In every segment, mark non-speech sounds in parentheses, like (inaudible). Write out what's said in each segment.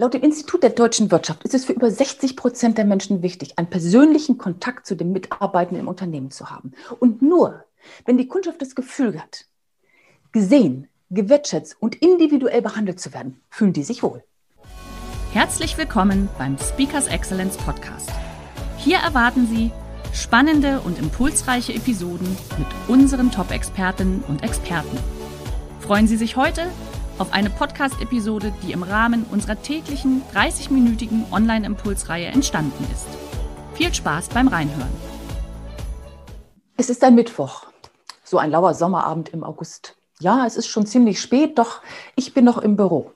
Laut dem Institut der deutschen Wirtschaft ist es für über 60 Prozent der Menschen wichtig, einen persönlichen Kontakt zu den Mitarbeitenden im Unternehmen zu haben. Und nur, wenn die Kundschaft das Gefühl hat, gesehen, gewertschätzt und individuell behandelt zu werden, fühlen die sich wohl. Herzlich willkommen beim Speakers Excellence Podcast. Hier erwarten Sie spannende und impulsreiche Episoden mit unseren Top-Expertinnen und Experten. Freuen Sie sich heute auf eine Podcast-Episode, die im Rahmen unserer täglichen 30-minütigen Online-Impulsreihe entstanden ist. Viel Spaß beim Reinhören. Es ist ein Mittwoch, so ein lauer Sommerabend im August. Ja, es ist schon ziemlich spät, doch ich bin noch im Büro.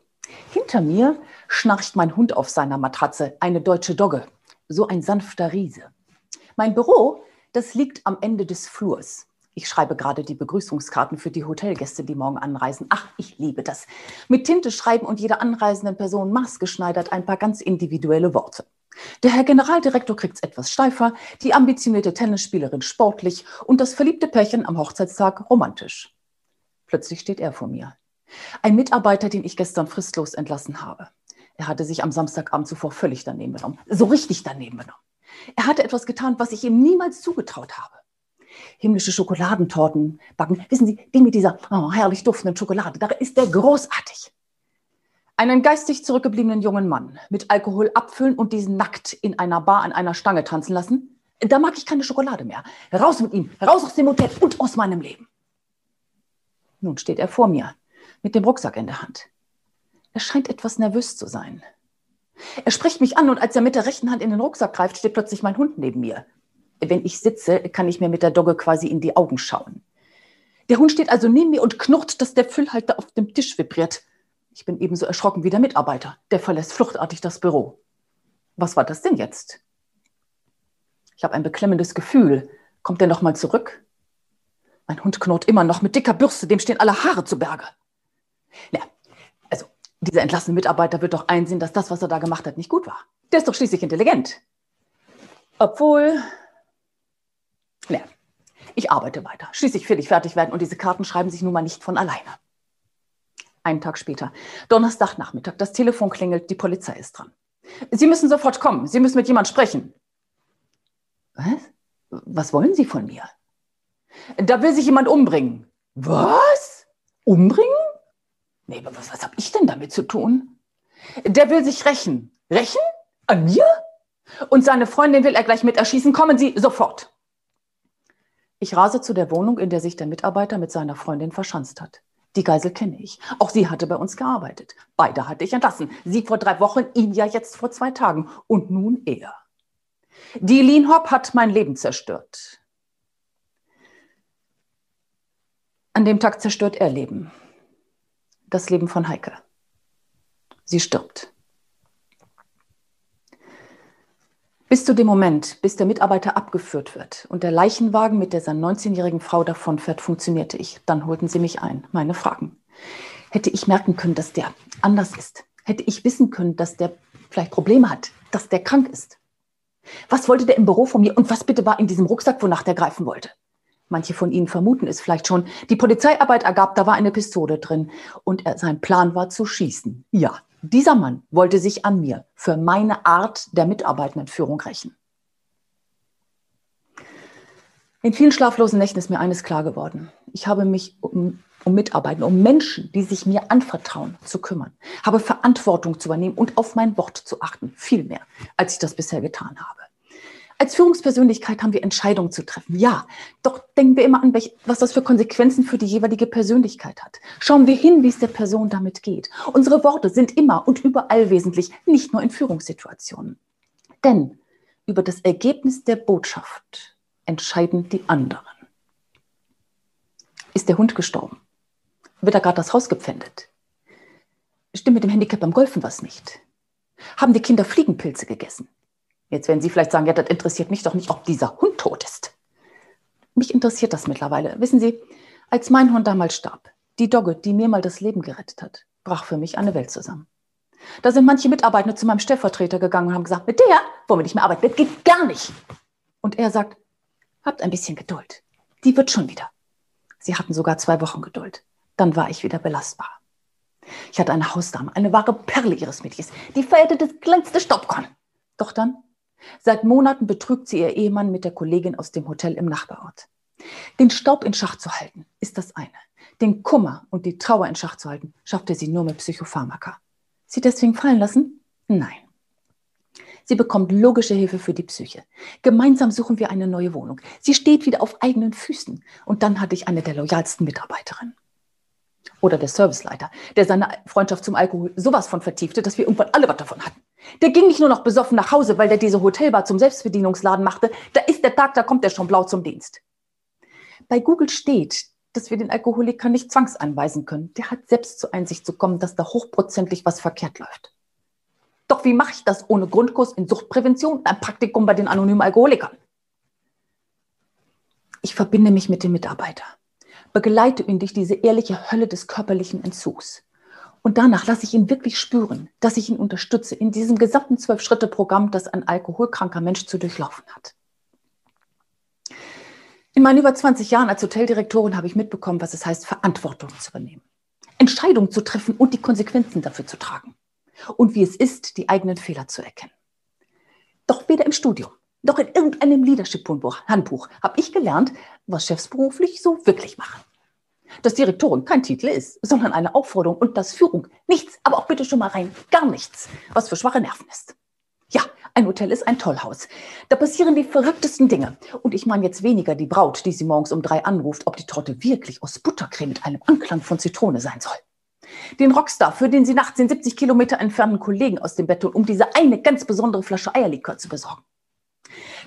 Hinter mir schnarcht mein Hund auf seiner Matratze, eine deutsche Dogge, so ein sanfter Riese. Mein Büro, das liegt am Ende des Flurs. Ich schreibe gerade die Begrüßungskarten für die Hotelgäste, die morgen anreisen. Ach, ich liebe das. Mit Tinte schreiben und jeder anreisenden Person maßgeschneidert ein paar ganz individuelle Worte. Der Herr Generaldirektor kriegt's etwas steifer, die ambitionierte Tennisspielerin sportlich und das verliebte Pärchen am Hochzeitstag romantisch. Plötzlich steht er vor mir. Ein Mitarbeiter, den ich gestern fristlos entlassen habe. Er hatte sich am Samstagabend zuvor völlig daneben genommen. So richtig daneben genommen. Er hatte etwas getan, was ich ihm niemals zugetraut habe himmlische Schokoladentorten backen. Wissen Sie, die mit dieser oh, herrlich duftenden Schokolade, da ist der großartig. Einen geistig zurückgebliebenen jungen Mann mit Alkohol abfüllen und diesen nackt in einer Bar an einer Stange tanzen lassen, da mag ich keine Schokolade mehr. Raus mit ihm, raus aus dem Hotel und aus meinem Leben. Nun steht er vor mir mit dem Rucksack in der Hand. Er scheint etwas nervös zu sein. Er spricht mich an und als er mit der rechten Hand in den Rucksack greift, steht plötzlich mein Hund neben mir wenn ich sitze, kann ich mir mit der Dogge quasi in die Augen schauen. Der Hund steht also neben mir und knurrt, dass der Füllhalter auf dem Tisch vibriert. Ich bin ebenso erschrocken wie der Mitarbeiter. Der verlässt fluchtartig das Büro. Was war das denn jetzt? Ich habe ein beklemmendes Gefühl. Kommt er nochmal zurück? Mein Hund knurrt immer noch mit dicker Bürste, dem stehen alle Haare zu Berge. Na, also, dieser entlassene Mitarbeiter wird doch einsehen, dass das, was er da gemacht hat, nicht gut war. Der ist doch schließlich intelligent. Obwohl, ja, ich arbeite weiter. Schließlich will ich fertig werden und diese Karten schreiben sich nun mal nicht von alleine. Einen Tag später, Donnerstagnachmittag, das Telefon klingelt, die Polizei ist dran. Sie müssen sofort kommen. Sie müssen mit jemand sprechen. Was? Was wollen Sie von mir? Da will sich jemand umbringen. Was? Umbringen? Nee, aber was, was habe ich denn damit zu tun? Der will sich rächen. Rächen? An mir? Und seine Freundin will er gleich mit erschießen. Kommen Sie sofort. Ich rase zu der Wohnung, in der sich der Mitarbeiter mit seiner Freundin verschanzt hat. Die Geisel kenne ich. Auch sie hatte bei uns gearbeitet. Beide hatte ich entlassen. Sie vor drei Wochen, ihn ja jetzt vor zwei Tagen. Und nun er. Die Lienhop hat mein Leben zerstört. An dem Tag zerstört er Leben. Das Leben von Heike. Sie stirbt. Bis zu dem Moment, bis der Mitarbeiter abgeführt wird und der Leichenwagen mit der seiner 19-jährigen Frau davonfährt, funktionierte ich. Dann holten sie mich ein. Meine Fragen. Hätte ich merken können, dass der anders ist? Hätte ich wissen können, dass der vielleicht Probleme hat, dass der krank ist? Was wollte der im Büro von mir und was bitte war in diesem Rucksack, wonach der greifen wollte? Manche von Ihnen vermuten es vielleicht schon. Die Polizeiarbeit ergab, da war eine Pistole drin und er, sein Plan war zu schießen. Ja, dieser Mann wollte sich an mir für meine Art der Mitarbeitendenführung rächen. In vielen schlaflosen Nächten ist mir eines klar geworden. Ich habe mich um, um Mitarbeiter, um Menschen, die sich mir anvertrauen, zu kümmern, habe Verantwortung zu übernehmen und auf mein Wort zu achten, viel mehr, als ich das bisher getan habe. Als Führungspersönlichkeit haben wir Entscheidungen zu treffen. Ja, doch denken wir immer an, was das für Konsequenzen für die jeweilige Persönlichkeit hat. Schauen wir hin, wie es der Person damit geht. Unsere Worte sind immer und überall wesentlich, nicht nur in Führungssituationen. Denn über das Ergebnis der Botschaft entscheiden die anderen. Ist der Hund gestorben? Wird da gerade das Haus gepfändet? Stimmt mit dem Handicap beim Golfen was nicht? Haben die Kinder Fliegenpilze gegessen? Jetzt werden Sie vielleicht sagen, ja, das interessiert mich doch nicht, ob dieser Hund tot ist. Mich interessiert das mittlerweile. Wissen Sie, als mein Hund damals starb, die Dogge, die mir mal das Leben gerettet hat, brach für mich eine Welt zusammen. Da sind manche Mitarbeiter zu meinem Stellvertreter gegangen und haben gesagt, mit der wollen wir nicht mehr arbeiten, das geht gar nicht. Und er sagt, habt ein bisschen Geduld. Die wird schon wieder. Sie hatten sogar zwei Wochen Geduld. Dann war ich wieder belastbar. Ich hatte eine Hausdame, eine wahre Perle ihres Mädchens. Die feierte das glänzende Staubkorn. Doch dann, seit Monaten betrügt sie ihr Ehemann mit der Kollegin aus dem Hotel im Nachbarort. Den Staub in Schach zu halten, ist das eine. Den Kummer und die Trauer in Schach zu halten, schaffte sie nur mit Psychopharmaka. Sie deswegen fallen lassen? Nein. Sie bekommt logische Hilfe für die Psyche. Gemeinsam suchen wir eine neue Wohnung. Sie steht wieder auf eigenen Füßen. Und dann hatte ich eine der loyalsten Mitarbeiterinnen. Oder der Serviceleiter, der seine Freundschaft zum Alkohol sowas von vertiefte, dass wir irgendwann alle was davon hatten. Der ging nicht nur noch besoffen nach Hause, weil der diese Hotelbar zum Selbstbedienungsladen machte. Da ist der Tag, da kommt er schon blau zum Dienst. Bei Google steht, dass wir den Alkoholiker nicht zwangsanweisen können. Der hat selbst zur Einsicht zu kommen, dass da hochprozentig was verkehrt läuft. Doch wie mache ich das ohne Grundkurs in Suchtprävention und ein Praktikum bei den anonymen Alkoholikern? Ich verbinde mich mit dem Mitarbeiter, begleite ihn durch diese ehrliche Hölle des körperlichen Entzugs. Und danach lasse ich ihn wirklich spüren, dass ich ihn unterstütze in diesem gesamten Zwölf-Schritte-Programm, das ein alkoholkranker Mensch zu durchlaufen hat. In meinen über 20 Jahren als Hoteldirektorin habe ich mitbekommen, was es heißt, Verantwortung zu übernehmen, Entscheidungen zu treffen und die Konsequenzen dafür zu tragen und wie es ist, die eigenen Fehler zu erkennen. Doch weder im Studium noch in irgendeinem Leadership-Handbuch habe ich gelernt, was Chefs beruflich so wirklich machen. Dass Direktorin kein Titel ist, sondern eine Aufforderung und dass Führung nichts, aber auch bitte schon mal rein gar nichts, was für schwache Nerven ist. Ja, ein Hotel ist ein Tollhaus. Da passieren die verrücktesten Dinge. Und ich meine jetzt weniger die Braut, die sie morgens um drei anruft, ob die Torte wirklich aus Buttercreme mit einem Anklang von Zitrone sein soll den Rockstar, für den sie nachts den 70 Kilometer entfernten Kollegen aus dem Bett tun, um diese eine ganz besondere Flasche Eierlikör zu besorgen.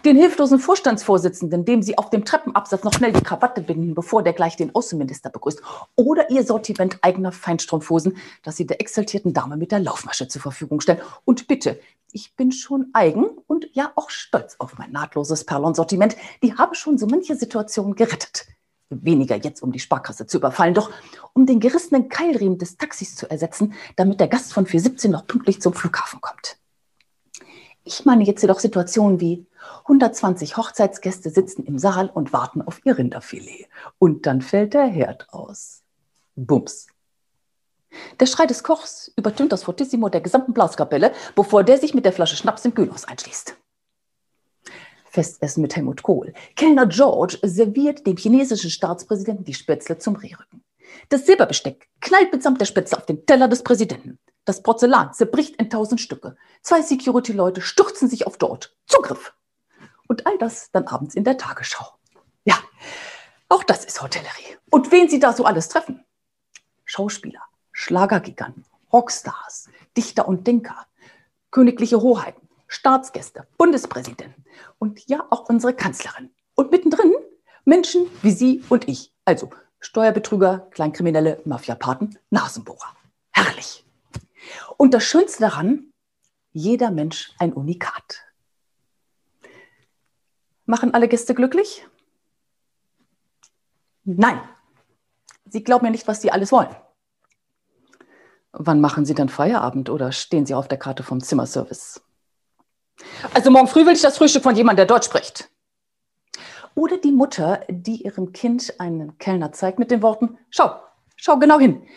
Den hilflosen Vorstandsvorsitzenden, dem sie auf dem Treppenabsatz noch schnell die Krawatte binden, bevor der gleich den Außenminister begrüßt. Oder ihr Sortiment eigener Feinstrumpfhosen, das sie der exaltierten Dame mit der Laufmasche zur Verfügung stellen. Und bitte, ich bin schon eigen und ja auch stolz auf mein nahtloses Perlon-Sortiment. Die habe schon so manche Situation gerettet weniger jetzt, um die Sparkasse zu überfallen, doch um den gerissenen Keilriemen des Taxis zu ersetzen, damit der Gast von 417 noch pünktlich zum Flughafen kommt. Ich meine jetzt jedoch Situationen wie 120 Hochzeitsgäste sitzen im Saal und warten auf ihr Rinderfilet. Und dann fällt der Herd aus. Bums. Der Schrei des Kochs übertönt das Fortissimo der gesamten Blaskapelle, bevor der sich mit der Flasche Schnaps im Kühlhaus einschließt. Festessen mit Helmut Kohl. Kellner George serviert dem chinesischen Staatspräsidenten die Spätzle zum Rehrücken. Das Silberbesteck knallt mitsamt der Spätzle auf den Teller des Präsidenten. Das Porzellan zerbricht in tausend Stücke. Zwei Security-Leute stürzen sich auf George. Zugriff! Und all das dann abends in der Tagesschau. Ja, auch das ist Hotellerie. Und wen Sie da so alles treffen? Schauspieler, Schlagergiganten, Rockstars, Dichter und Denker, königliche Hoheiten, Staatsgäste, Bundespräsidenten und ja auch unsere Kanzlerin. Und mittendrin Menschen wie Sie und ich, also Steuerbetrüger, Kleinkriminelle, Mafiapaten, Nasenbohrer. Herrlich. Und das Schönste daran, jeder Mensch ein Unikat. Machen alle Gäste glücklich? Nein. Sie glauben ja nicht, was Sie alles wollen. Wann machen Sie dann Feierabend oder stehen Sie auf der Karte vom Zimmerservice? Also morgen früh will ich das Frühstück von jemandem, der Deutsch spricht. Oder die Mutter, die ihrem Kind einen Kellner zeigt mit den Worten, schau, schau genau hin.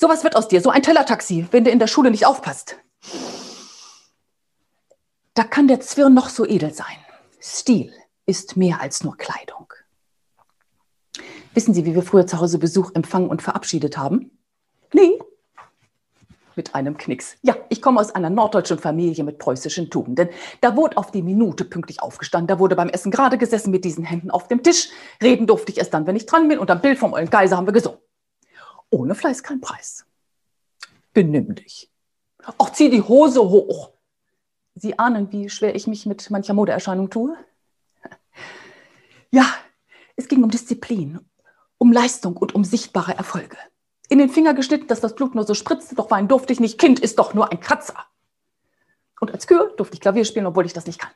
Sowas wird aus dir, so ein Tellertaxi, wenn du in der Schule nicht aufpasst. Da kann der Zwirn noch so edel sein. Stil ist mehr als nur Kleidung. Wissen Sie, wie wir früher zu Hause Besuch empfangen und verabschiedet haben? Nee, mit einem Knicks. Ja, ich komme aus einer norddeutschen Familie mit preußischen Tugenden. Da wurde auf die Minute pünktlich aufgestanden. Da wurde beim Essen gerade gesessen mit diesen Händen auf dem Tisch. Reden durfte ich erst dann, wenn ich dran bin. Und am Bild vom Eulen Geiser haben wir gesungen. Ohne Fleiß kein Preis. Benimm dich. Auch zieh die Hose hoch. Sie ahnen, wie schwer ich mich mit mancher Modeerscheinung tue? Ja, es ging um Disziplin, um Leistung und um sichtbare Erfolge. In den Finger geschnitten, dass das Blut nur so spritzte, doch Wein durfte ich nicht. Kind ist doch nur ein Kratzer. Und als Kühe durfte ich Klavier spielen, obwohl ich das nicht kann.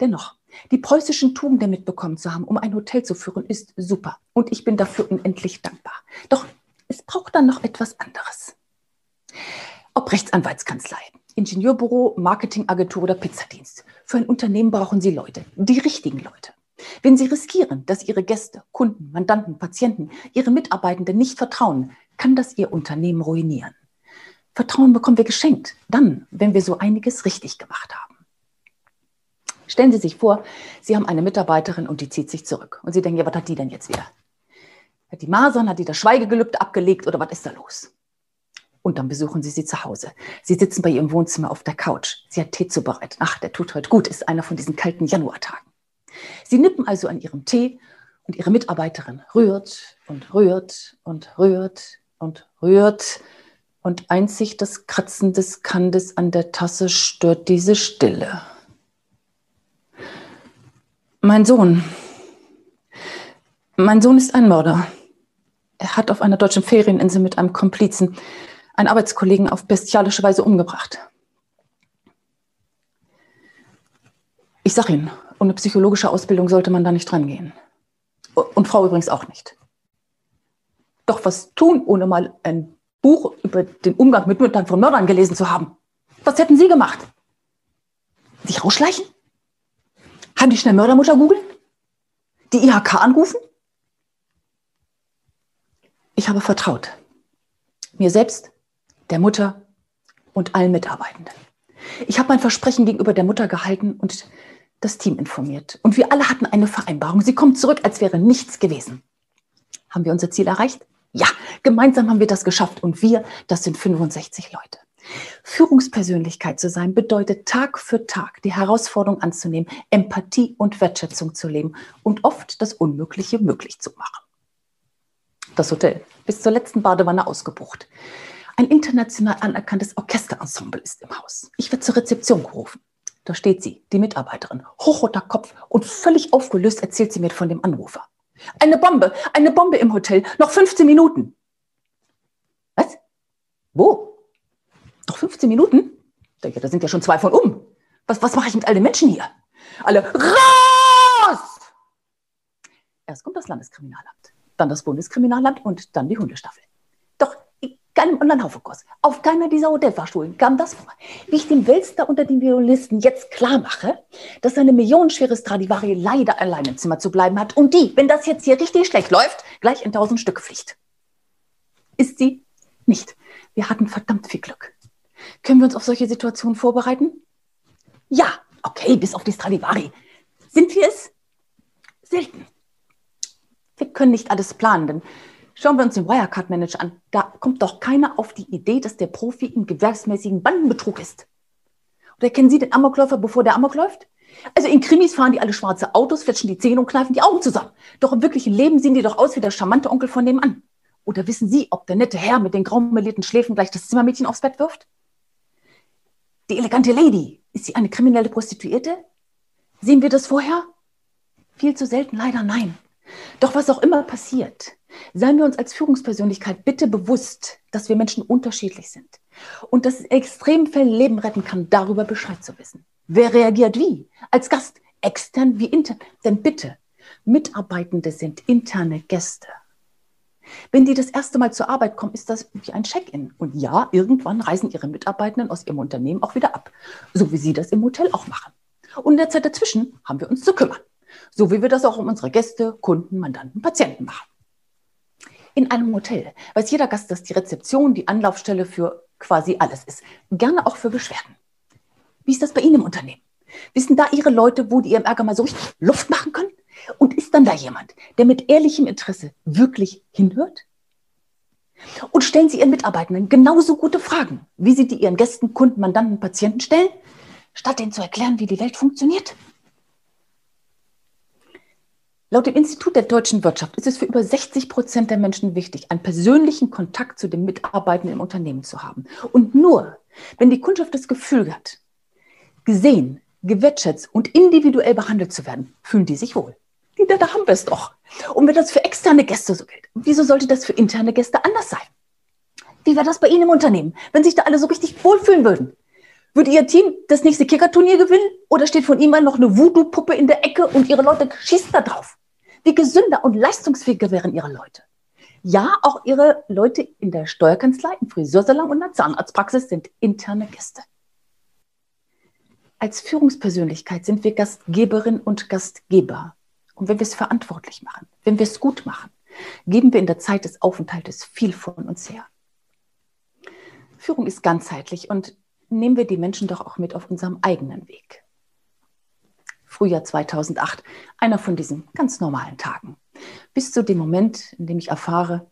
Dennoch, die preußischen Tugenden mitbekommen zu haben, um ein Hotel zu führen, ist super. Und ich bin dafür unendlich dankbar. Doch es braucht dann noch etwas anderes. Ob Rechtsanwaltskanzlei, Ingenieurbüro, Marketingagentur oder Pizzadienst. Für ein Unternehmen brauchen Sie Leute, die richtigen Leute. Wenn Sie riskieren, dass Ihre Gäste, Kunden, Mandanten, Patienten, Ihre Mitarbeitenden nicht vertrauen, kann das Ihr Unternehmen ruinieren. Vertrauen bekommen wir geschenkt, dann, wenn wir so einiges richtig gemacht haben. Stellen Sie sich vor, Sie haben eine Mitarbeiterin und die zieht sich zurück. Und Sie denken, ja, was hat die denn jetzt wieder? Hat die Masern, hat die das Schweigegelübde abgelegt oder was ist da los? Und dann besuchen Sie sie zu Hause. Sie sitzen bei ihrem Wohnzimmer auf der Couch. Sie hat Tee zubereitet. Ach, der tut heute gut, ist einer von diesen kalten Januartagen. Sie nippen also an ihrem Tee und ihre Mitarbeiterin rührt und rührt und rührt und rührt. Und einzig das Kratzen des Kandes an der Tasse stört diese Stille. Mein Sohn. Mein Sohn ist ein Mörder. Er hat auf einer deutschen Ferieninsel mit einem Komplizen einen Arbeitskollegen auf bestialische Weise umgebracht. Ich sag Ihnen, ohne psychologische Ausbildung sollte man da nicht dran gehen. Und Frau übrigens auch nicht. Doch was tun, ohne mal ein Buch über den Umgang mit Müttern von Mördern gelesen zu haben? Was hätten Sie gemacht? Sich rausschleichen? Haben die schnell Mördermutter googeln? Die IHK anrufen? Ich habe vertraut. Mir selbst, der Mutter und allen Mitarbeitenden. Ich habe mein Versprechen gegenüber der Mutter gehalten und das Team informiert. Und wir alle hatten eine Vereinbarung. Sie kommt zurück, als wäre nichts gewesen. Haben wir unser Ziel erreicht? Ja, gemeinsam haben wir das geschafft. Und wir, das sind 65 Leute. Führungspersönlichkeit zu sein bedeutet Tag für Tag die Herausforderung anzunehmen, Empathie und Wertschätzung zu leben und oft das Unmögliche möglich zu machen. Das Hotel bis zur letzten Badewanne ausgebucht. Ein international anerkanntes Orchesterensemble ist im Haus. Ich werde zur Rezeption gerufen. Da steht sie, die Mitarbeiterin, hochroter Kopf und völlig aufgelöst erzählt sie mir von dem Anrufer. Eine Bombe, eine Bombe im Hotel, noch 15 Minuten. Was? Wo? Noch 15 Minuten? Denke, da sind ja schon zwei von um. Was, was mache ich mit all den Menschen hier? Alle raus! Erst kommt das Landeskriminalamt, dann das Bundeskriminalamt und dann die Hundestaffel keinem Online-Haufekurs, auf keiner dieser Hotelfachschulen kam das vor. Wie ich dem Welster unter den Violisten jetzt klar mache, dass seine millionenschwere Stradivari leider allein im Zimmer zu bleiben hat und die, wenn das jetzt hier richtig schlecht läuft, gleich in tausend Stücke fliegt. Ist sie nicht. Wir hatten verdammt viel Glück. Können wir uns auf solche Situationen vorbereiten? Ja, okay, bis auf die Stradivari. Sind wir es? Selten. Können nicht alles planen, denn Schauen wir uns den Wirecard-Manager an. Da kommt doch keiner auf die Idee, dass der Profi im gewerbsmäßigen Bandenbetrug ist. Oder kennen Sie den Amokläufer, bevor der Amok läuft? Also in Krimis fahren die alle schwarze Autos, fletschen die Zähne und kneifen die Augen zusammen. Doch im wirklichen Leben sehen die doch aus wie der charmante Onkel von nebenan. Oder wissen Sie, ob der nette Herr mit den graumelierten Schläfen gleich das Zimmermädchen aufs Bett wirft? Die elegante Lady, ist sie eine kriminelle Prostituierte? Sehen wir das vorher? Viel zu selten leider nein. Doch was auch immer passiert, seien wir uns als Führungspersönlichkeit bitte bewusst, dass wir Menschen unterschiedlich sind und dass Extremfällen Leben retten kann, darüber Bescheid zu wissen. Wer reagiert wie? Als Gast, extern wie intern. Denn bitte, Mitarbeitende sind interne Gäste. Wenn die das erste Mal zur Arbeit kommen, ist das wie ein Check-in. Und ja, irgendwann reisen ihre Mitarbeitenden aus ihrem Unternehmen auch wieder ab. So wie sie das im Hotel auch machen. Und in der Zeit dazwischen haben wir uns zu kümmern. So wie wir das auch um unsere Gäste, Kunden, Mandanten, Patienten machen. In einem Hotel weiß jeder Gast, dass die Rezeption die Anlaufstelle für quasi alles ist. Gerne auch für Beschwerden. Wie ist das bei Ihnen im Unternehmen? Wissen da Ihre Leute, wo die ihrem Ärger mal so richtig Luft machen können? Und ist dann da jemand, der mit ehrlichem Interesse wirklich hinhört? Und stellen Sie Ihren Mitarbeitenden genauso gute Fragen, wie Sie die Ihren Gästen, Kunden, Mandanten, Patienten stellen, statt ihnen zu erklären, wie die Welt funktioniert? Laut dem Institut der deutschen Wirtschaft ist es für über 60 Prozent der Menschen wichtig, einen persönlichen Kontakt zu den Mitarbeitenden im Unternehmen zu haben. Und nur, wenn die Kundschaft das Gefühl hat, gesehen, gewertschätzt und individuell behandelt zu werden, fühlen die sich wohl. Da, da haben wir es doch. Und wenn das für externe Gäste so gilt, wieso sollte das für interne Gäste anders sein? Wie wäre das bei Ihnen im Unternehmen, wenn sich da alle so richtig wohlfühlen würden? Würde Ihr Team das nächste Kickerturnier gewinnen oder steht von Ihnen noch eine Voodoo-Puppe in der Ecke und Ihre Leute schießen da drauf? Wie gesünder und leistungsfähiger wären Ihre Leute? Ja, auch Ihre Leute in der Steuerkanzlei, im Friseursalon und in der Zahnarztpraxis sind interne Gäste. Als Führungspersönlichkeit sind wir Gastgeberin und Gastgeber. Und wenn wir es verantwortlich machen, wenn wir es gut machen, geben wir in der Zeit des Aufenthaltes viel von uns her. Führung ist ganzheitlich und nehmen wir die Menschen doch auch mit auf unserem eigenen Weg. Frühjahr 2008, einer von diesen ganz normalen Tagen. Bis zu dem Moment, in dem ich erfahre,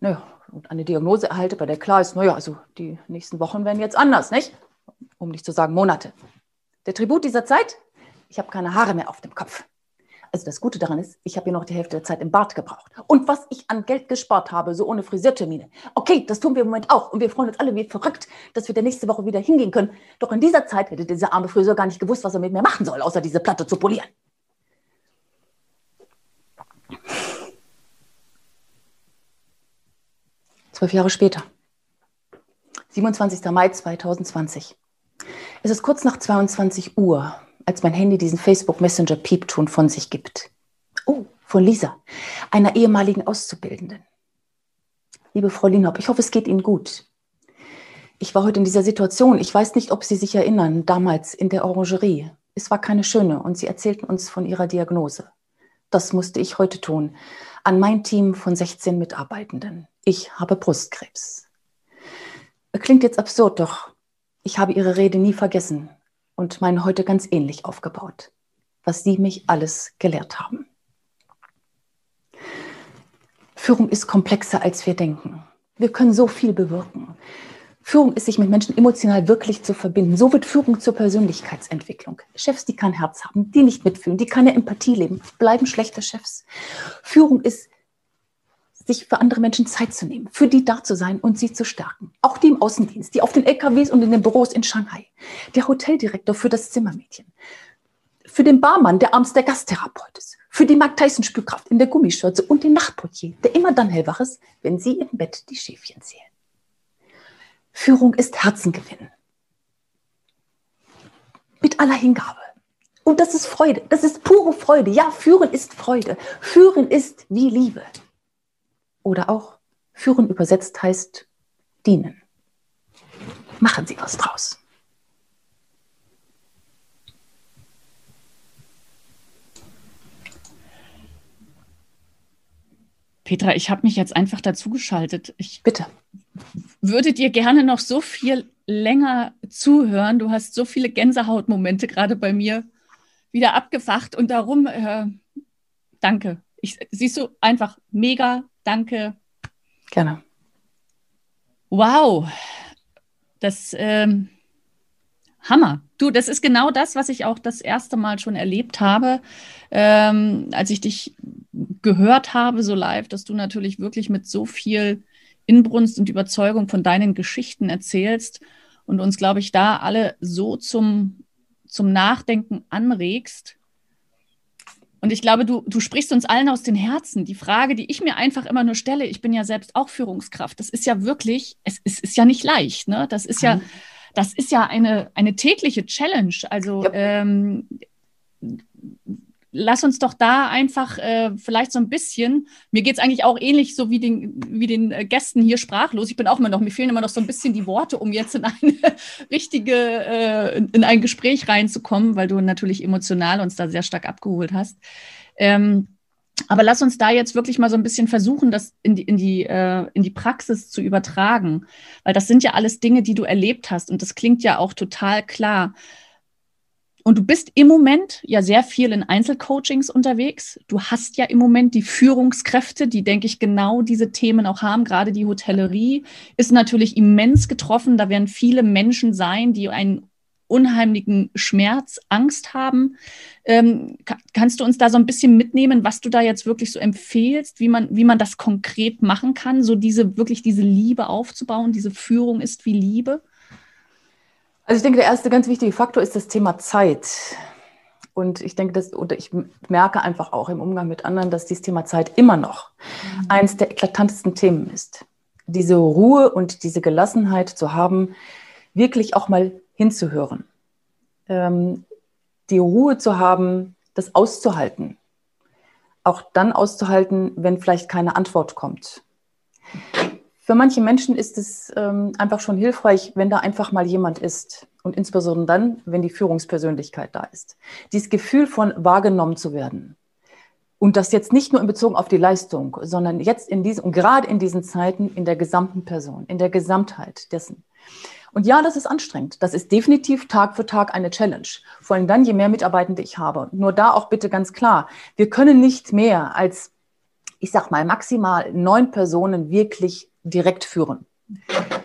naja, und eine Diagnose erhalte, bei der klar ist, naja, also die nächsten Wochen werden jetzt anders, nicht? Um nicht zu sagen Monate. Der Tribut dieser Zeit? Ich habe keine Haare mehr auf dem Kopf. Also das Gute daran ist, ich habe hier noch die Hälfte der Zeit im Bart gebraucht. Und was ich an Geld gespart habe, so ohne Friseurtermine. Okay, das tun wir im Moment auch. Und wir freuen uns alle wie verrückt, dass wir der nächste Woche wieder hingehen können. Doch in dieser Zeit hätte dieser arme Friseur gar nicht gewusst, was er mit mir machen soll, außer diese Platte zu polieren. Zwölf Jahre später. 27. Mai 2020. Es ist kurz nach 22 Uhr als mein Handy diesen Facebook Messenger Piepton von sich gibt. Oh, von Lisa, einer ehemaligen Auszubildenden. Liebe Frau Linhopp, ich hoffe, es geht Ihnen gut. Ich war heute in dieser Situation. Ich weiß nicht, ob Sie sich erinnern, damals in der Orangerie. Es war keine schöne und Sie erzählten uns von Ihrer Diagnose. Das musste ich heute tun. An mein Team von 16 Mitarbeitenden. Ich habe Brustkrebs. Klingt jetzt absurd, doch ich habe Ihre Rede nie vergessen und meine heute ganz ähnlich aufgebaut, was Sie mich alles gelehrt haben. Führung ist komplexer, als wir denken. Wir können so viel bewirken. Führung ist, sich mit Menschen emotional wirklich zu verbinden. So wird Führung zur Persönlichkeitsentwicklung. Chefs, die kein Herz haben, die nicht mitfühlen, die keine Empathie leben, bleiben schlechte Chefs. Führung ist, sich für andere Menschen Zeit zu nehmen, für die da zu sein und sie zu stärken. Auch die im Außendienst, die auf den LKWs und in den Büros in Shanghai. Der Hoteldirektor für das Zimmermädchen. Für den Barmann, der abends der Gasttherapeut ist. Für die Mark Tyson Spülkraft in der Gummischürze und den Nachtportier, der immer dann hellwach ist, wenn sie im Bett die Schäfchen zählen. Führung ist Herzen gewinnen. Mit aller Hingabe. Und das ist Freude. Das ist pure Freude. Ja, führen ist Freude. Führen ist wie Liebe. Oder auch führen übersetzt heißt dienen. Machen Sie was draus. Petra, ich habe mich jetzt einfach dazugeschaltet. Ich Bitte. würde dir gerne noch so viel länger zuhören. Du hast so viele Gänsehautmomente gerade bei mir wieder abgefacht und darum äh, danke. Ich, siehst du, einfach mega Danke. Gerne. Wow. Das ähm, Hammer. Du, das ist genau das, was ich auch das erste Mal schon erlebt habe, ähm, als ich dich gehört habe, so live, dass du natürlich wirklich mit so viel Inbrunst und Überzeugung von deinen Geschichten erzählst und uns, glaube ich, da alle so zum, zum Nachdenken anregst. Und ich glaube, du, du sprichst uns allen aus den Herzen. Die Frage, die ich mir einfach immer nur stelle, ich bin ja selbst auch Führungskraft. Das ist ja wirklich, es, es ist ja nicht leicht. Ne? Das ist ja, das ist ja eine, eine tägliche Challenge. Also ja. ähm, lass uns doch da einfach äh, vielleicht so ein bisschen, mir geht es eigentlich auch ähnlich so wie den, wie den äh, Gästen hier sprachlos. Ich bin auch immer noch, mir fehlen immer noch so ein bisschen die Worte, um jetzt in eine (laughs) richtige, äh, in ein Gespräch reinzukommen, weil du natürlich emotional uns da sehr stark abgeholt hast. Ähm, aber lass uns da jetzt wirklich mal so ein bisschen versuchen, das in die, in, die, äh, in die Praxis zu übertragen, weil das sind ja alles Dinge, die du erlebt hast und das klingt ja auch total klar. Und du bist im Moment ja sehr viel in Einzelcoachings unterwegs. Du hast ja im Moment die Führungskräfte, die, denke ich, genau diese Themen auch haben. Gerade die Hotellerie ist natürlich immens getroffen. Da werden viele Menschen sein, die einen unheimlichen Schmerz, Angst haben. Ähm, kannst du uns da so ein bisschen mitnehmen, was du da jetzt wirklich so empfehlst, wie man, wie man das konkret machen kann, so diese wirklich diese Liebe aufzubauen, diese Führung ist wie Liebe? Also ich denke, der erste ganz wichtige Faktor ist das Thema Zeit. Und ich denke, dass, oder ich merke einfach auch im Umgang mit anderen, dass dieses Thema Zeit immer noch mhm. eines der eklatantesten Themen ist. Diese Ruhe und diese Gelassenheit zu haben, wirklich auch mal hinzuhören. Ähm, die Ruhe zu haben, das auszuhalten. Auch dann auszuhalten, wenn vielleicht keine Antwort kommt. Für manche Menschen ist es ähm, einfach schon hilfreich, wenn da einfach mal jemand ist. Und insbesondere dann, wenn die Führungspersönlichkeit da ist. Dieses Gefühl von wahrgenommen zu werden. Und das jetzt nicht nur in Bezug auf die Leistung, sondern jetzt in diesen, und gerade in diesen Zeiten in der gesamten Person, in der Gesamtheit dessen. Und ja, das ist anstrengend. Das ist definitiv Tag für Tag eine Challenge. Vor allem dann, je mehr Mitarbeitende ich habe. Nur da auch bitte ganz klar, wir können nicht mehr als, ich sag mal, maximal neun Personen wirklich direkt führen.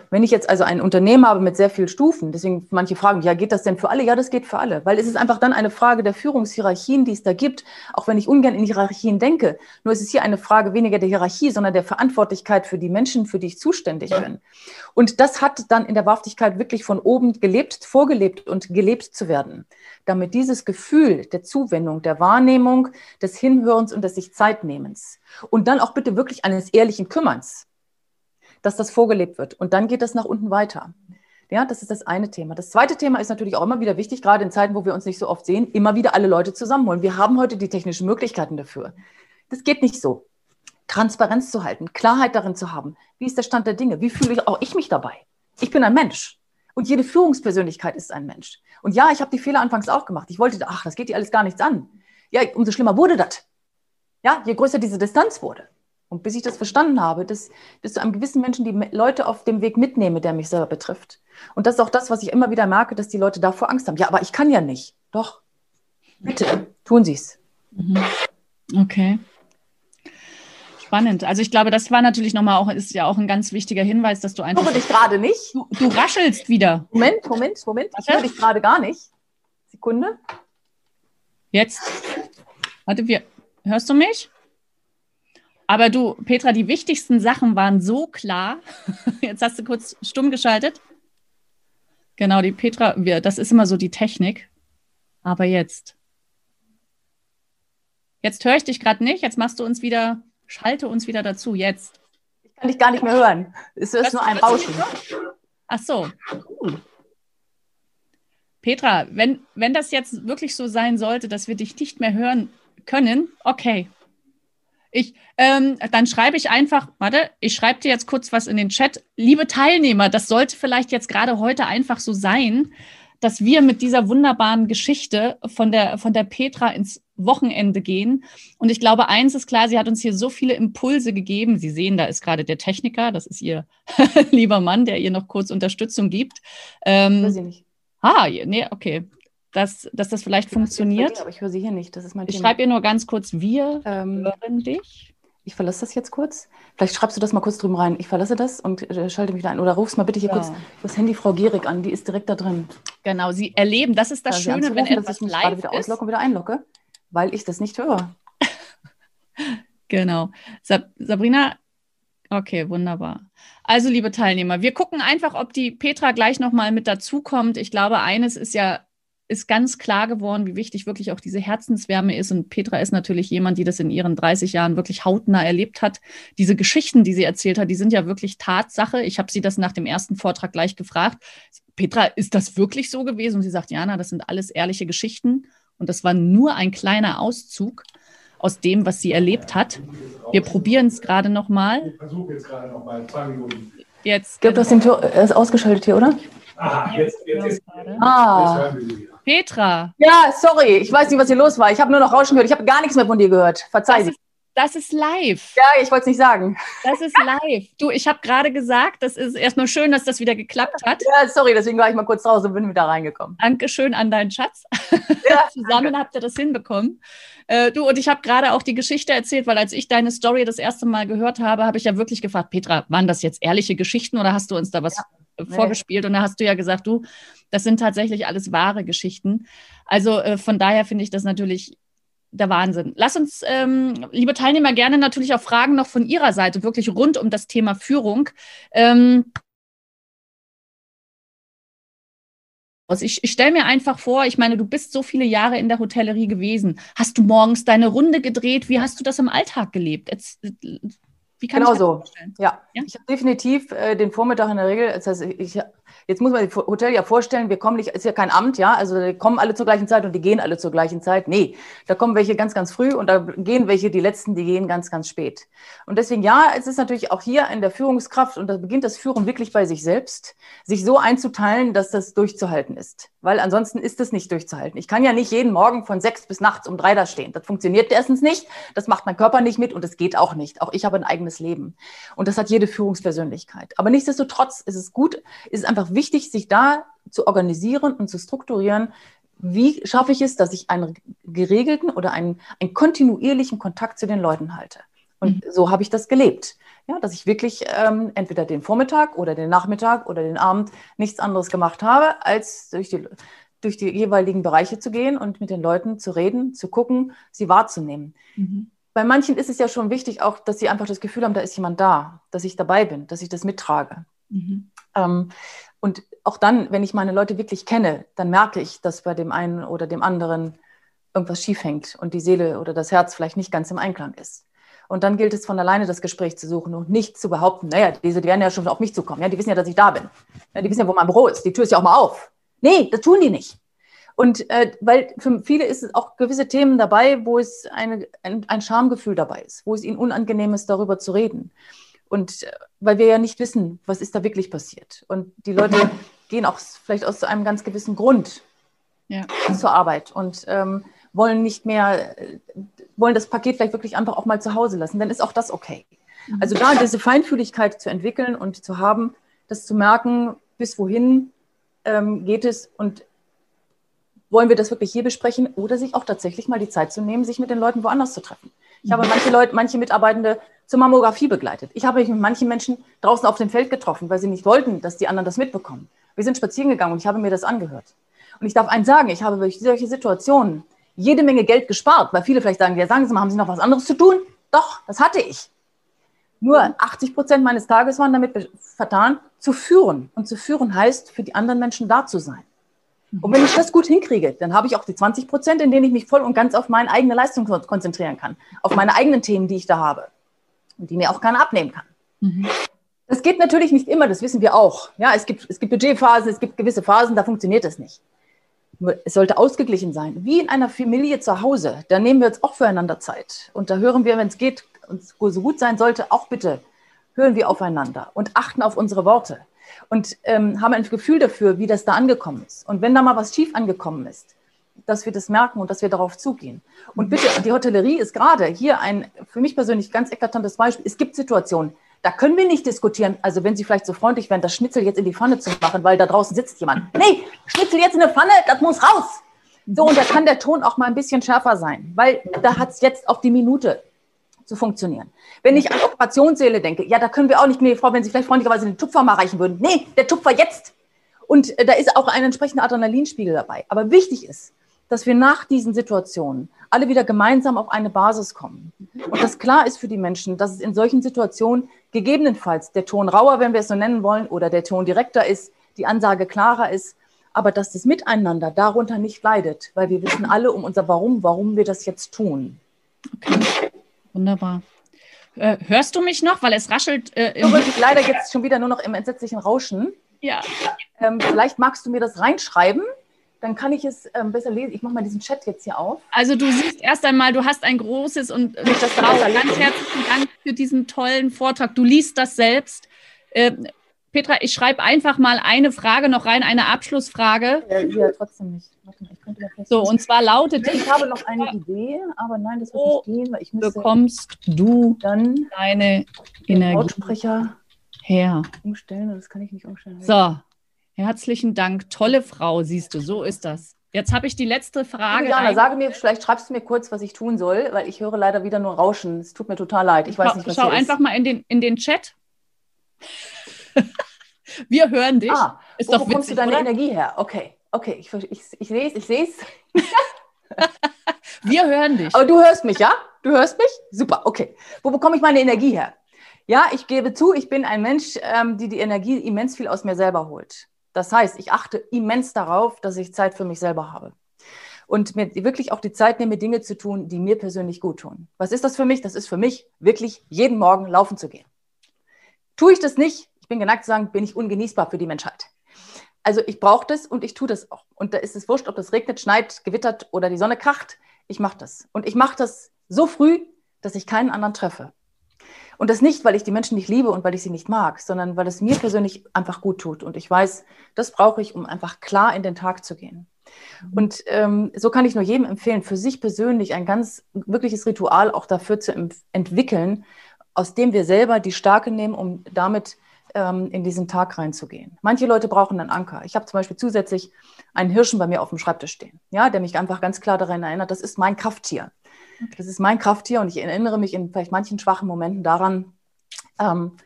Wenn ich jetzt also ein Unternehmen habe mit sehr vielen Stufen, deswegen manche fragen, ja, geht das denn für alle? Ja, das geht für alle, weil es ist einfach dann eine Frage der Führungshierarchien, die es da gibt, auch wenn ich ungern in Hierarchien denke. Nur ist es hier eine Frage weniger der Hierarchie, sondern der Verantwortlichkeit für die Menschen, für die ich zuständig bin. Und das hat dann in der Wahrhaftigkeit wirklich von oben gelebt, vorgelebt und gelebt zu werden, damit dieses Gefühl der Zuwendung, der Wahrnehmung, des Hinhörens und des sich Zeitnehmens und dann auch bitte wirklich eines ehrlichen Kümmerns, dass das vorgelebt wird. Und dann geht das nach unten weiter. Ja, das ist das eine Thema. Das zweite Thema ist natürlich auch immer wieder wichtig, gerade in Zeiten, wo wir uns nicht so oft sehen, immer wieder alle Leute zusammenholen. Wir haben heute die technischen Möglichkeiten dafür. Das geht nicht so. Transparenz zu halten, Klarheit darin zu haben. Wie ist der Stand der Dinge? Wie fühle ich auch ich mich dabei? Ich bin ein Mensch. Und jede Führungspersönlichkeit ist ein Mensch. Und ja, ich habe die Fehler anfangs auch gemacht. Ich wollte, ach, das geht dir alles gar nichts an. Ja, umso schlimmer wurde das. Ja, je größer diese Distanz wurde. Und bis ich das verstanden habe, dass bis zu einem gewissen Menschen die Leute auf dem Weg mitnehme, der mich selber betrifft. Und das ist auch das, was ich immer wieder merke, dass die Leute davor Angst haben. Ja, aber ich kann ja nicht. Doch. Bitte, tun Sie es. Mhm. Okay. Spannend. Also ich glaube, das war natürlich nochmal auch, ist ja auch ein ganz wichtiger Hinweis, dass du einfach. Ich höre dich gerade nicht. Du, du, raschelst wieder. Moment, Moment, Moment. Ich höre dich gerade gar nicht. Sekunde. Jetzt. Warte, wir. Hörst du mich? Aber du, Petra, die wichtigsten Sachen waren so klar. (laughs) Jetzt hast du kurz stumm geschaltet. Genau, die Petra, wir, das ist immer so die Technik. Aber jetzt. Jetzt höre ich dich gerade nicht. Jetzt machst du uns wieder, schalte uns wieder dazu. Jetzt. Ich kann dich gar nicht mehr hören. Es ist nur ein Rauschen. Ach so. Petra, wenn, wenn das jetzt wirklich so sein sollte, dass wir dich nicht mehr hören können, okay, ich, ähm, dann schreibe ich einfach, warte, ich schreibe dir jetzt kurz was in den Chat. Liebe Teilnehmer, das sollte vielleicht jetzt gerade heute einfach so sein, dass wir mit dieser wunderbaren Geschichte von der, von der Petra ins Wochenende gehen. Und ich glaube, eins ist klar, sie hat uns hier so viele Impulse gegeben. Sie sehen, da ist gerade der Techniker, das ist ihr (laughs) lieber Mann, der ihr noch kurz Unterstützung gibt. Ähm, Weiß ich nicht. Ah, nee, okay dass, dass das vielleicht funktioniert. Dir, aber ich höre sie hier nicht. Das ist mein ich schreibe ihr nur ganz kurz, wir ähm, hören dich. Ich verlasse das jetzt kurz. Vielleicht schreibst du das mal kurz drüben rein. Ich verlasse das und äh, schalte mich da ein. Oder rufst mal bitte hier ja. kurz das Handy Frau Gierig an. Die ist direkt da drin. Genau, sie erleben. Das ist das ja, Schöne, wenn etwas dass ich mich live gerade wieder ist. auslocke und wieder einlocke, weil ich das nicht höre. (laughs) genau. Sab Sabrina, okay, wunderbar. Also, liebe Teilnehmer, wir gucken einfach, ob die Petra gleich nochmal mit dazukommt. Ich glaube, eines ist ja ist ganz klar geworden, wie wichtig wirklich auch diese Herzenswärme ist. Und Petra ist natürlich jemand, die das in ihren 30 Jahren wirklich hautnah erlebt hat. Diese Geschichten, die sie erzählt hat, die sind ja wirklich Tatsache. Ich habe sie das nach dem ersten Vortrag gleich gefragt. Petra, ist das wirklich so gewesen? Und sie sagt, Jana, das sind alles ehrliche Geschichten. Und das war nur ein kleiner Auszug aus dem, was sie erlebt hat. Wir probieren es gerade nochmal. Ich versuche jetzt gerade nochmal, zwei Minuten. Jetzt. Ich glaube, das ist ausgeschaltet hier, oder? Aha, jetzt, jetzt ist ah. Petra. Ja, sorry, ich weiß nicht, was hier los war. Ich habe nur noch Rauschen gehört. Ich habe gar nichts mehr von dir gehört. Verzeih das, ist, das ist live. Ja, ich wollte es nicht sagen. Das ist live. Du, ich habe gerade gesagt, das ist erstmal schön, dass das wieder geklappt hat. Ja, sorry, deswegen war ich mal kurz raus und bin wieder reingekommen. Dankeschön an deinen Schatz. (laughs) Ja, Zusammen danke. habt ihr das hinbekommen. Äh, du, und ich habe gerade auch die Geschichte erzählt, weil als ich deine Story das erste Mal gehört habe, habe ich ja wirklich gefragt, Petra, waren das jetzt ehrliche Geschichten oder hast du uns da was ja vorgespielt. Und da hast du ja gesagt, du, das sind tatsächlich alles wahre Geschichten. Also äh, von daher finde ich das natürlich der Wahnsinn. Lass uns, ähm, liebe Teilnehmer, gerne natürlich auch Fragen noch von Ihrer Seite, wirklich rund um das Thema Führung. Ähm, Ich, ich stelle mir einfach vor, ich meine, du bist so viele Jahre in der Hotellerie gewesen. Hast du morgens deine Runde gedreht? Wie hast du das im Alltag gelebt? Jetzt, wie kann genau ich so. Ja. ja. ich habe definitiv äh, den Vormittag in der Regel, das heißt, ich, Jetzt muss man das Hotel ja vorstellen, wir kommen nicht, ist ja kein Amt, ja, also die kommen alle zur gleichen Zeit und die gehen alle zur gleichen Zeit. Nee, da kommen welche ganz, ganz früh und da gehen welche, die letzten, die gehen ganz, ganz spät. Und deswegen, ja, es ist natürlich auch hier in der Führungskraft und da beginnt das Führen wirklich bei sich selbst, sich so einzuteilen, dass das durchzuhalten ist. Weil ansonsten ist es nicht durchzuhalten. Ich kann ja nicht jeden Morgen von sechs bis nachts um drei da stehen. Das funktioniert erstens nicht, das macht mein Körper nicht mit und es geht auch nicht. Auch ich habe ein eigenes Leben. Und das hat jede Führungspersönlichkeit. Aber nichtsdestotrotz ist es gut, ist es einfach wichtig, sich da zu organisieren und zu strukturieren, wie schaffe ich es, dass ich einen geregelten oder einen, einen kontinuierlichen Kontakt zu den Leuten halte. Und mhm. so habe ich das gelebt. Ja, dass ich wirklich ähm, entweder den Vormittag oder den Nachmittag oder den Abend nichts anderes gemacht habe, als durch die, durch die jeweiligen Bereiche zu gehen und mit den Leuten zu reden, zu gucken, sie wahrzunehmen. Mhm. Bei manchen ist es ja schon wichtig, auch, dass sie einfach das Gefühl haben, da ist jemand da, dass ich dabei bin, dass ich das mittrage. Mhm. Ähm, und auch dann, wenn ich meine Leute wirklich kenne, dann merke ich, dass bei dem einen oder dem anderen irgendwas schief hängt und die Seele oder das Herz vielleicht nicht ganz im Einklang ist. Und dann gilt es von alleine, das Gespräch zu suchen und nicht zu behaupten, naja, diese, die werden ja schon auf mich zukommen. Ja, die wissen ja, dass ich da bin. Ja, die wissen ja, wo mein Büro ist. Die Tür ist ja auch mal auf. Nee, das tun die nicht. Und äh, weil für viele ist es auch gewisse Themen dabei, wo es eine, ein, ein Schamgefühl dabei ist, wo es ihnen unangenehm ist, darüber zu reden. Und äh, weil wir ja nicht wissen, was ist da wirklich passiert. Und die Leute gehen auch vielleicht aus einem ganz gewissen Grund ja. zur Arbeit und ähm, wollen nicht mehr, äh, wollen das Paket vielleicht wirklich einfach auch mal zu Hause lassen, dann ist auch das okay. Mhm. Also da diese Feinfühligkeit zu entwickeln und zu haben, das zu merken, bis wohin ähm, geht es und wollen wir das wirklich hier besprechen oder sich auch tatsächlich mal die Zeit zu nehmen, sich mit den Leuten woanders zu treffen. Ich habe manche Leute, manche Mitarbeitende zur Mammographie begleitet. Ich habe mich mit manchen Menschen draußen auf dem Feld getroffen, weil sie nicht wollten, dass die anderen das mitbekommen. Wir sind spazieren gegangen und ich habe mir das angehört. Und ich darf eins sagen, ich habe durch solche Situationen jede Menge Geld gespart, weil viele vielleicht sagen, ja, sagen Sie mal, haben Sie noch was anderes zu tun? Doch, das hatte ich. Nur 80 Prozent meines Tages waren damit vertan, zu führen. Und zu führen heißt, für die anderen Menschen da zu sein. Und wenn ich das gut hinkriege, dann habe ich auch die 20 Prozent, in denen ich mich voll und ganz auf meine eigene Leistung konzentrieren kann, auf meine eigenen Themen, die ich da habe und die mir auch keiner abnehmen kann. Mhm. Das geht natürlich nicht immer, das wissen wir auch. Ja, es gibt, es gibt Budgetphasen, es gibt gewisse Phasen, da funktioniert das nicht. Es sollte ausgeglichen sein. Wie in einer Familie zu Hause, da nehmen wir uns auch füreinander Zeit. Und da hören wir, wenn es geht, und so gut sein sollte, auch bitte hören wir aufeinander und achten auf unsere Worte und ähm, haben ein Gefühl dafür, wie das da angekommen ist. Und wenn da mal was schief angekommen ist, dass wir das merken und dass wir darauf zugehen. Und bitte, die Hotellerie ist gerade hier ein für mich persönlich ganz eklatantes Beispiel. Es gibt Situationen, da können wir nicht diskutieren. Also wenn Sie vielleicht so freundlich wären, das Schnitzel jetzt in die Pfanne zu machen, weil da draußen sitzt jemand. Nee, Schnitzel jetzt in der Pfanne, das muss raus. So, und da kann der Ton auch mal ein bisschen schärfer sein, weil da hat es jetzt auf die Minute zu funktionieren. Wenn ich an Operationssäle denke, ja, da können wir auch nicht, nee, Frau, wenn Sie vielleicht freundlicherweise den Tupfer mal reichen würden. Nee, der Tupfer jetzt. Und äh, da ist auch ein entsprechender Adrenalinspiegel dabei. Aber wichtig ist, dass wir nach diesen Situationen alle wieder gemeinsam auf eine Basis kommen. Und dass klar ist für die Menschen, dass es in solchen Situationen gegebenenfalls der Ton rauer, wenn wir es so nennen wollen, oder der Ton direkter ist, die Ansage klarer ist, aber dass das Miteinander darunter nicht leidet, weil wir wissen alle um unser Warum, warum wir das jetzt tun. Okay, wunderbar. Äh, hörst du mich noch? Weil es raschelt. Äh, im ich leider jetzt schon wieder nur noch im entsetzlichen Rauschen. Ja. Ähm, vielleicht magst du mir das reinschreiben dann kann ich es ähm, besser lesen. Ich mache mal diesen Chat jetzt hier auf. Also du siehst erst einmal, du hast ein großes und äh, das Frau, ganz herzlichen Dank für diesen tollen Vortrag. Du liest das selbst. Äh, Petra, ich schreibe einfach mal eine Frage noch rein, eine Abschlussfrage. Ja, ja trotzdem nicht. so, und zwar lautet Ich habe noch eine Idee, aber nein, das wird nicht gehen, weil ich müsste bekommst du dann deine Energie Lautsprecher her. Umstellen, das kann ich nicht umstellen. So, Herzlichen Dank. Tolle Frau, siehst du, so ist das. Jetzt habe ich die letzte Frage. Jana, sage mir, vielleicht schreibst du mir kurz, was ich tun soll, weil ich höre leider wieder nur Rauschen. Es tut mir total leid. Ich weiß schau, nicht, was Schau einfach ist. mal in den, in den Chat. (laughs) Wir hören dich. Ah, ist wo doch bekommst du deine oder? Energie her? Okay, okay, ich, ich, ich sehe es, ich sehe es. (laughs) Wir hören dich. Aber du hörst mich, ja? Du hörst mich? Super, okay. Wo bekomme ich meine Energie her? Ja, ich gebe zu, ich bin ein Mensch, ähm, die die Energie immens viel aus mir selber holt Das heißt, ich achte immens darauf, dass ich Zeit für mich selber habe. Und mir wirklich auch die Zeit nehme, Dinge zu tun, die mir persönlich gut tun. Was ist das für mich? Das ist für mich wirklich jeden Morgen laufen zu gehen. Tue ich das nicht, ich bin geneigt zu sagen, bin ich ungenießbar für die Menschheit. Also ich brauche das und ich tue das auch. Und da ist es wurscht, ob das regnet, schneit, gewittert oder die Sonne kracht. Ich mache das. Und ich mache das so früh, dass ich keinen anderen treffe. Und das nicht, weil ich die Menschen nicht liebe und weil ich sie nicht mag, sondern weil es mir persönlich einfach gut tut. Und ich weiß, das brauche ich, um einfach klar in den Tag zu gehen. Mhm. Und ähm, so kann ich nur jedem empfehlen, für sich persönlich ein ganz wirkliches Ritual auch dafür zu entwickeln, aus dem wir selber die Stärke nehmen, um damit ähm, in diesen Tag reinzugehen. Manche Leute brauchen einen Anker. Ich habe zum Beispiel zusätzlich einen Hirschen bei mir auf dem Schreibtisch stehen, ja, der mich einfach ganz klar daran erinnert, das ist mein Krafttier. Das ist mein Krafttier und ich erinnere mich in vielleicht manchen schwachen Momenten daran, ähm,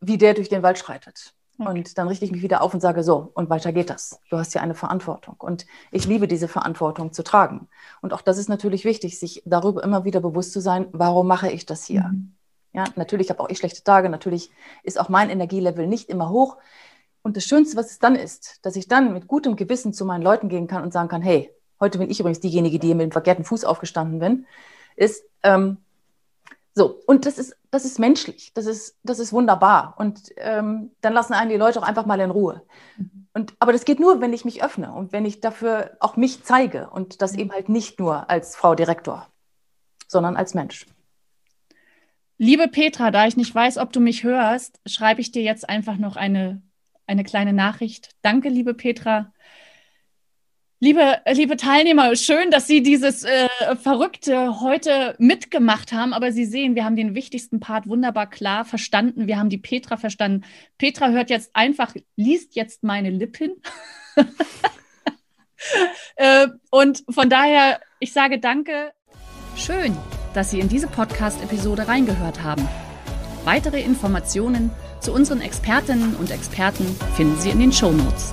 wie der durch den Wald schreitet. Okay. Und dann richte ich mich wieder auf und sage, so, und weiter geht das. Du hast hier eine Verantwortung. Und ich liebe diese Verantwortung zu tragen. Und auch das ist natürlich wichtig, sich darüber immer wieder bewusst zu sein, warum mache ich das hier? Mhm. Ja, natürlich habe auch ich schlechte Tage, natürlich ist auch mein Energielevel nicht immer hoch. Und das Schönste, was es dann ist, dass ich dann mit gutem Gewissen zu meinen Leuten gehen kann und sagen kann, hey, heute bin ich übrigens diejenige, die mit dem verkehrten Fuß aufgestanden bin, ist ähm, so. Und das ist, das ist menschlich, das ist, das ist wunderbar. Und ähm, dann lassen einen die Leute auch einfach mal in Ruhe. Mhm. Und, aber das geht nur, wenn ich mich öffne und wenn ich dafür auch mich zeige und das mhm. eben halt nicht nur als Frau Direktor, sondern als Mensch. Liebe Petra, da ich nicht weiß, ob du mich hörst, schreibe ich dir jetzt einfach noch eine, eine kleine Nachricht. Danke, liebe Petra, Liebe, liebe Teilnehmer, schön, dass Sie dieses äh, Verrückte heute mitgemacht haben. Aber Sie sehen, wir haben den wichtigsten Part wunderbar klar verstanden. Wir haben die Petra verstanden. Petra hört jetzt einfach, liest jetzt meine Lippen. (laughs) äh, und von daher, ich sage danke. Schön, dass Sie in diese Podcast-Episode reingehört haben. Weitere Informationen zu unseren Expertinnen und Experten finden Sie in den Show Notes.